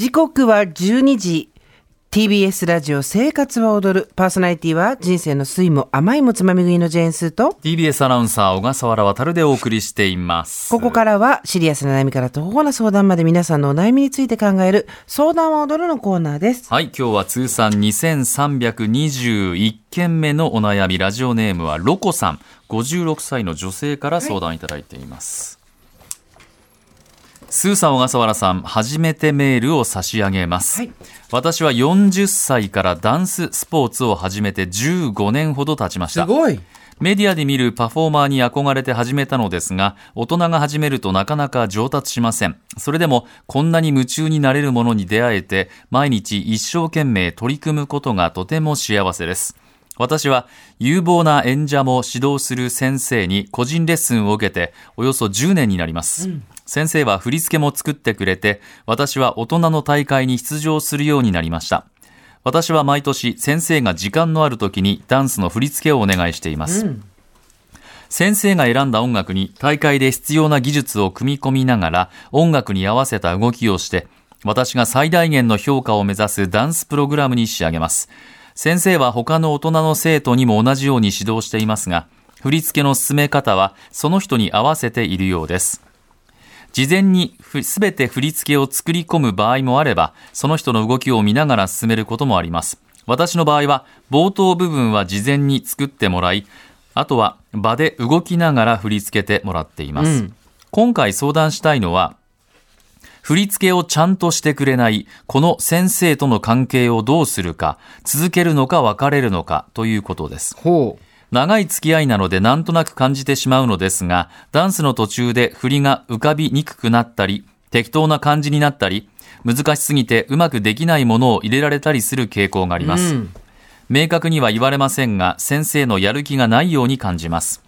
時刻は12時。TBS ラジオ生活は踊る。パーソナリティは人生の酸いも甘いもつまみ食いのジェーンスーと、TBS アナウンサー小笠原渉でお送りしています。ここからはシリアスな悩みから途方な相談まで皆さんのお悩みについて考える相談は踊るのコーナーです。はい、今日は通算2321件目のお悩み、ラジオネームはロコさん、56歳の女性から相談いただいています。スーさん、小笠原さん、初めてメールを差し上げます。はい私は40歳からダンススポーツを始めて15年ほど経ちました。ごい。メディアで見るパフォーマーに憧れて始めたのですが、大人が始めるとなかなか上達しません。それでも、こんなに夢中になれるものに出会えて、毎日一生懸命取り組むことがとても幸せです。私は有望な演者も指導する先生に個人レッスンを受けておよそ10年になります。先生は振り付けも作ってくれて、私は大人の大会に出場するようになりました。私は毎年先生が時間のある時にダンスの振り付けをお願いしています。先生が選んだ音楽に大会で必要な技術を組み込みながら音楽に合わせた動きをして私が最大限の評価を目指すダンスプログラムに仕上げます。先生は他の大人の生徒にも同じように指導していますが振り付けの進め方はその人に合わせているようです。事前にすべて振り付けを作り込む場合もあれば、その人の動きを見ながら進めることもあります。私の場合は、冒頭部分は事前に作ってもらい、あとは場で動きながら振り付けてもらっています。今回相談したいのは、振り付けをちゃんとしてくれない、この先生との関係をどうするか、続けるのか別れるのかということです。ほう。長い付き合いなのでなんとなく感じてしまうのですが、ダンスの途中で振りが浮かびにくくなったり、適当な感じになったり、難しすぎてうまくできないものを入れられたりする傾向があります。明確には言われませんが、先生のやる気がないように感じます。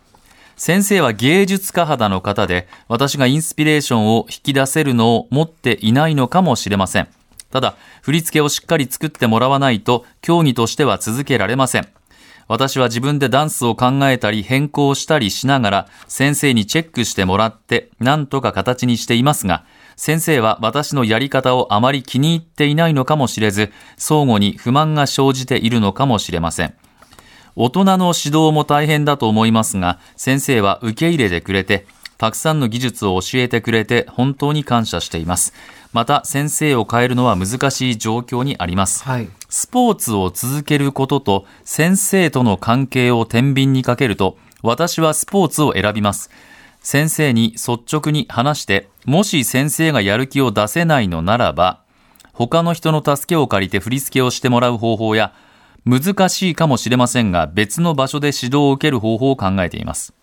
先生は芸術家肌の方で、私がインスピレーションを引き出せるのを持っていないのかもしれません。ただ、振り付けをしっかり作ってもらわないと、競技としては続けられません。私は自分でダンスを考えたり変更したりしながら先生にチェックしてもらって何とか形にしていますが先生は私のやり方をあまり気に入っていないのかもしれず相互に不満が生じているのかもしれません大人の指導も大変だと思いますが先生は受け入れてくれてたくさんの技術を教えてくれて本当に感謝していますまた先生を変えるのは難しい状況にありますはい。スポーツを続けることと先生との関係を天秤にかけると私はスポーツを選びます。先生に率直に話してもし先生がやる気を出せないのならば他の人の助けを借りて振り付けをしてもらう方法や難しいかもしれませんが別の場所で指導を受ける方法を考えています。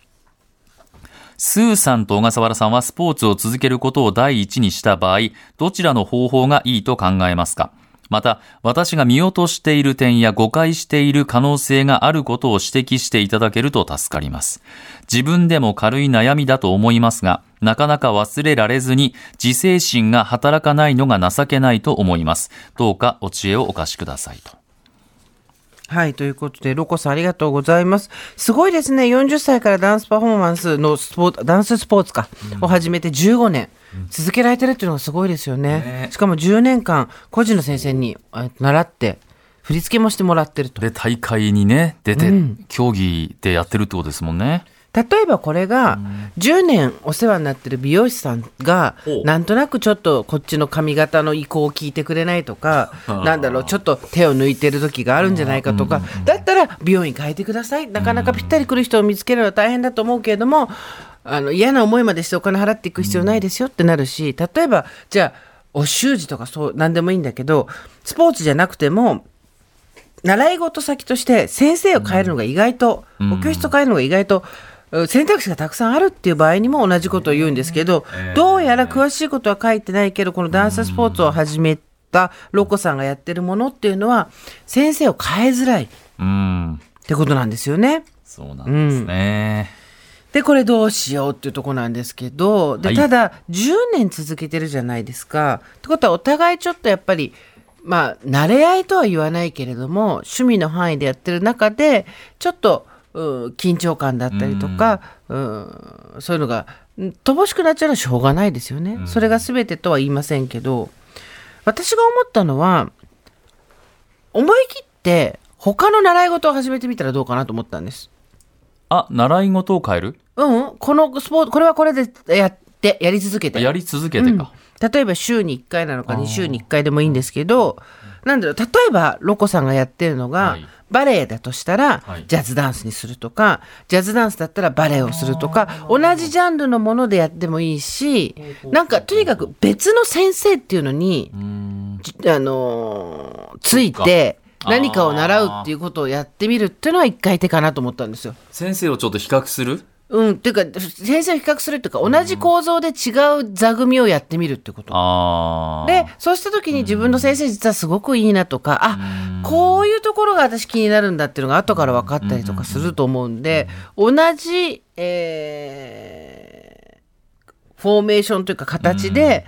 スーさんと小笠原さんはスポーツを続けることを第一にした場合、どちらの方法がいいと考えますか？また、私が見落としている点や誤解している可能性があることを指摘していただけると助かります。自分でも軽い悩みだと思いますが、なかなか忘れられずに自制心が働かないのが情けないと思います。どうかお知恵をお貸しくださいと。はい。ということで、ロコさんありがとうございます。すごいですね。40歳からダンスパフォーマンスのスポーツ、ダンススポーツか、を始めて15年。続けられてるっていうのがすごいですよね。ねしかも10年間、個人の先生にあ習って、振り付けもしてもらってると。で、大会にね、出て、競技でやってるってことですもんね。例えばこれが10年お世話になってる美容師さんがなんとなくちょっとこっちの髪型の意向を聞いてくれないとかなんだろうちょっと手を抜いてる時があるんじゃないかとかだったら美容院変えてください。なかなかぴったり来る人を見つけるのは大変だと思うけれどもあの嫌な思いまでしてお金払っていく必要ないですよってなるし例えばじゃあお習字とかそう何でもいいんだけどスポーツじゃなくても習い事先として先生を変えるのが意外と、お教室を変えるのが意外とう選択肢がたくさんあるっていう場合にも同じことを言うんですけど、どうやら詳しいことは書いてないけどこのダンススポーツを始めたロコさんがやってるものっていうのは先生を変えづらいっうん。てことなんですよね。そうなんですね。でこれどうしようっていうとこなんですけどではいただ10年続けてるじゃないですか。ってことはお互いちょっとやっぱりまあ慣れ合いとは言わないけれども趣味の範囲でやってる中でちょっとうん緊張感だったりとか、うん、そういうのがうん乏しくなっちゃうのはしょうがないですよね。それが全てとは言いませんけど私が思ったのは思い切って他の習い事を始めてみたらどうかなと思ったんです。あ、習い事を変える？うん、このスポーツこれはこれでやってやり続けて。やり続けてか。例えば週に1回なのか2週に1回でもいいんですけどなんだろう例えばロコさんがやってるのが、はいバレエだとしたら、はい。ジャズダンスにするとかジャズダンスだったらバレエをするとか同じジャンルのものでやってもいいしなんかとにかく別の先生っていうのに、じあのーついてか。何かを習うっていうことをやってみるっていうのは一回手かなと思ったんですよ。先生をちょっと比較する？うん、っていうか先生を比較するっていうか同じ構造で違う座組をやってみるってこと。ああ。でそうした時に自分の先生実はすごくいいなとかあこういうところが私気になるんだっていうのが後から分かったりとかすると思うんで同じ、えーフォーメーションというか形で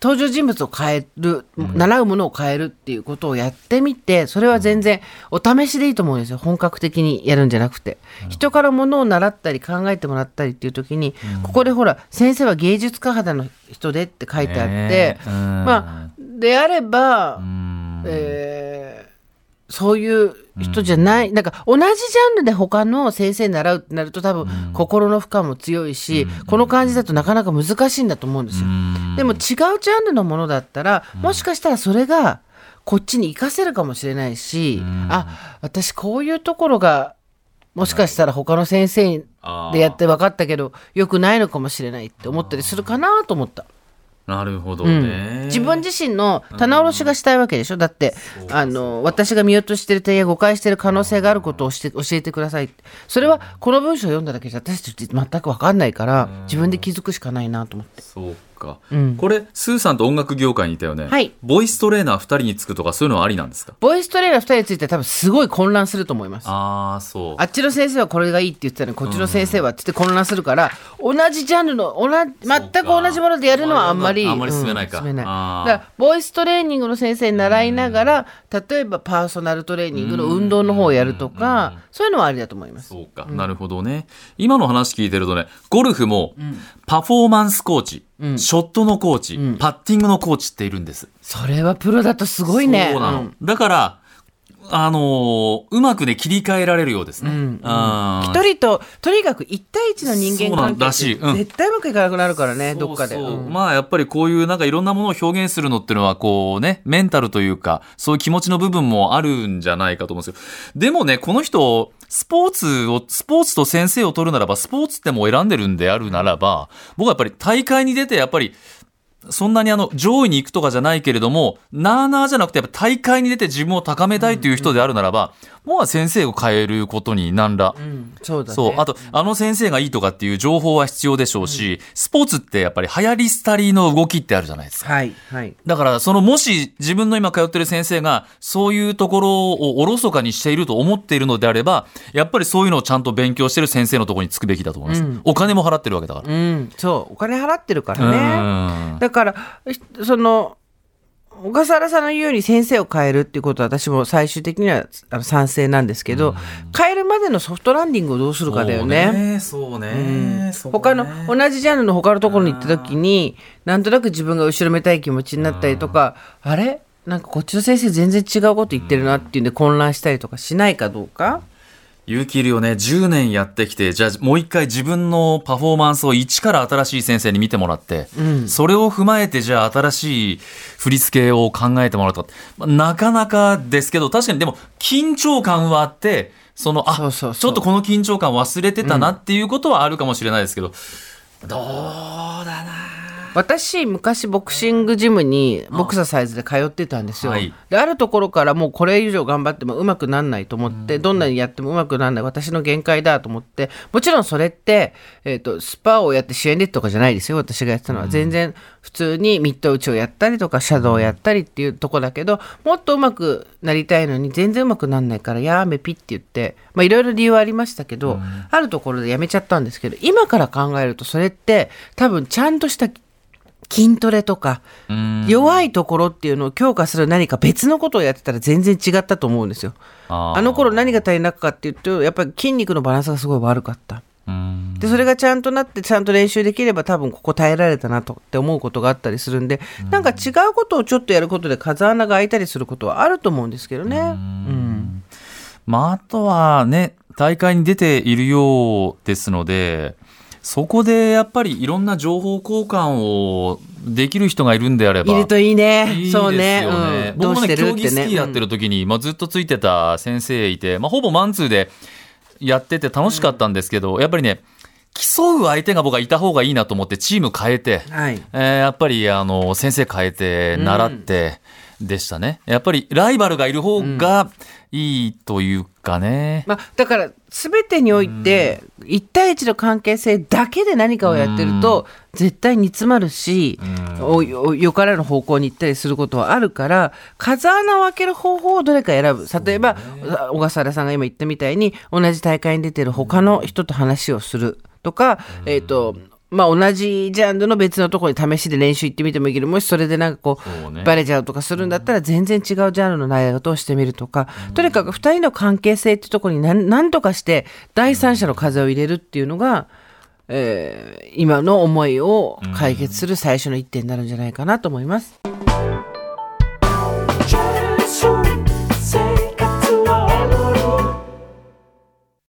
登場人物を変える習うものを変えるっていうことをやってみてそれは全然お試しでいいと思うんですよ。本格的にやるんじゃなくて。人からものを習ったり考えてもらったりっていう時にここでほら先生は芸術家肌の人でって書いてあって、まあであれば、うん。えーそういう人じゃない、なんか同じジャンルで他の先生に習うってなると多分心の負荷も強いし、この感じだとなかなか難しいんだと思うんですよ。でも違うジャンルのものだったら、もしかしたらそれがこっちに活かせるかもしれないし、あ私こういうところがもしかしたら他の先生でやって分かったけどよくないのかもしれないって思ったりするかなと思った。なるほどうん。ね。自分自身の棚卸しがしたいわけでしょ？だってあの私が見落としてる点や誤解してる可能性があることをして教えてください。それはこの文章を読んだだけじゃ私たち全く分かんないから自分で気づくしかないなと思って。そうか、うん。これスーさんと音楽業界にいたよね、はい。ボイストレーナー2人につくとかそういうのはありなんですか？ボイストレーナー2人については多分すごい混乱すると思います。ああそう。あっちの先生はこれがいいって言ってたのにこっちの先生はって言って混乱するから同じジャンルの同じ全く同じものでやるのはあんまりあんまり進めないかうん進めないだからボイストレーニングの先生に習いながら例えばパーソナルトレーニングの運動の方をやるとかそういうのはありだと思います。そうか、なるほどね。今の話聞いてるとねゴルフもパフォーマンスコーチ、ショットのコーチ、パッティングのコーチっているんです。それはプロだとすごいね。そうなの、うん。だからあのーうまくね切り替えられるようですね、うん一人ととにかく一対一の人間関係ってらしいうん。絶対うまくいかなくなるからねどっかで。まあやっぱりこういうなんかいろんなものを表現するのっていうのはこうね、メンタルというか、そういう気持ちの部分もあるんじゃないかと思うんですけど。でもね、この人、スポーツを、スポーツと先生を取るならば、スポーツってもう選んでるんであるならば、僕はやっぱり大会に出てやっぱり、そんなにあの上位に行くとかじゃないけれども、なあなあじゃなくてやっぱ大会に出て自分を高めたいという人であるならば、もう先生を変えることに何ら、うんそうだねそう。あと、あの先生がいいとかっていう情報は必要でしょうし、スポーツってやっぱり流行り廃りの動きってあるじゃないですか。はいはいだから、そのもし自分の今通ってる先生がそういうところをおろそかにしていると思っているのであれば、やっぱりそういうのをちゃんと勉強してる先生のところにつくべきだと思います。お金も払ってるわけだから。うんそうお金払ってるからねうんだからひその小笠原さんの言うように先生を変えるっていうことは私も最終的には賛成なんですけど、変えるまでのソフトランディングをどうするかだよね。そうね。そうね。他の同じジャンルの他のところに行った時になんとなく自分が後ろめたい気持ちになったりとかあれ？なんかこっちの先生全然違うこと言ってるなっていうんで混乱したりとかしないかどうか？勇気いるよね。10年やってきて、じゃあもう一回自分のパフォーマンスを一から新しい先生に見てもらって、それを踏まえてじゃあ新しい振り付けを考えてもらうとか、まあなかなかですけど、確かにでも緊張感はあって、その、あ、そうそうそう。ちょっとこの緊張感忘れてたなっていうことはあるかもしれないですけど、どうだな私昔ボクシングジムにボクササイズで通ってたんですよ、はい。であるところからもうこれ以上頑張ってもうまくなんないと思って、どんなにやってもうまくなんない私の限界だと思って。もちろんそれって、えー、とスパをやって試合に出てとかじゃないですよ。私がやってたのは、全然普通にミット打ちをやったりとかシャドウをやったりっていうとこだけどもっとうまくなりたいのに全然うまくなんないからやめピッて言ってまあいろいろ理由はありましたけど、あるところでやめちゃったんですけど今から考えるとそれって多分ちゃんとした筋トレとか弱いところっていうのを強化する何か別のことをやってたら全然違ったと思うんですよ。あの頃何が足りなかったっていうとやっぱり筋肉のバランスがすごい悪かった。うんでそれがちゃんとなってちゃんと練習できれば多分ここ耐えられたなとって思うことがあったりするんで、なんか違うことをちょっとやることで風穴が開いたりすることはあると思うんですけどね。うんまあ、あとはね、大会に出ているようですので、そこでやっぱりいろんな情報交換をできる人がいるんであれば。いるといいね。いいですそうね。うん、僕もね、競。技スキーやってる時に、まあ、ずっとついてた先生いて、まあ、ほぼマンツーでやってて楽しかったんですけど、やっぱりね、競う相手が僕はいた方がいいなと思ってチーム変えて、うんはい。えーやっぱりあの先生変えて習ってでしたね、やっぱりライバルがいる方がいいというかね、まあ、だから全てにおいて1対1の関係性だけで何かをやってると絶対煮詰まるしおおよからぬ方向に行ったりすることはあるから風穴を開ける方法をどれか選ぶ。例えば小笠原さんが今言ったみたいに同じ大会に出てる他の人と話をするとか、えっ、とまあ同じジャンルの別のところに試しで練習行ってみてもいいけどもしそれでなんかこそうね。うバレちゃうとかするんだったら全然違うジャンルの内容を通してみるとか、とにかく2人の関係性ってところに何何とかして第三者の風を入れるっていうのが、えー今の思いを解決する最初の一点になるんじゃないかなと思います。Generation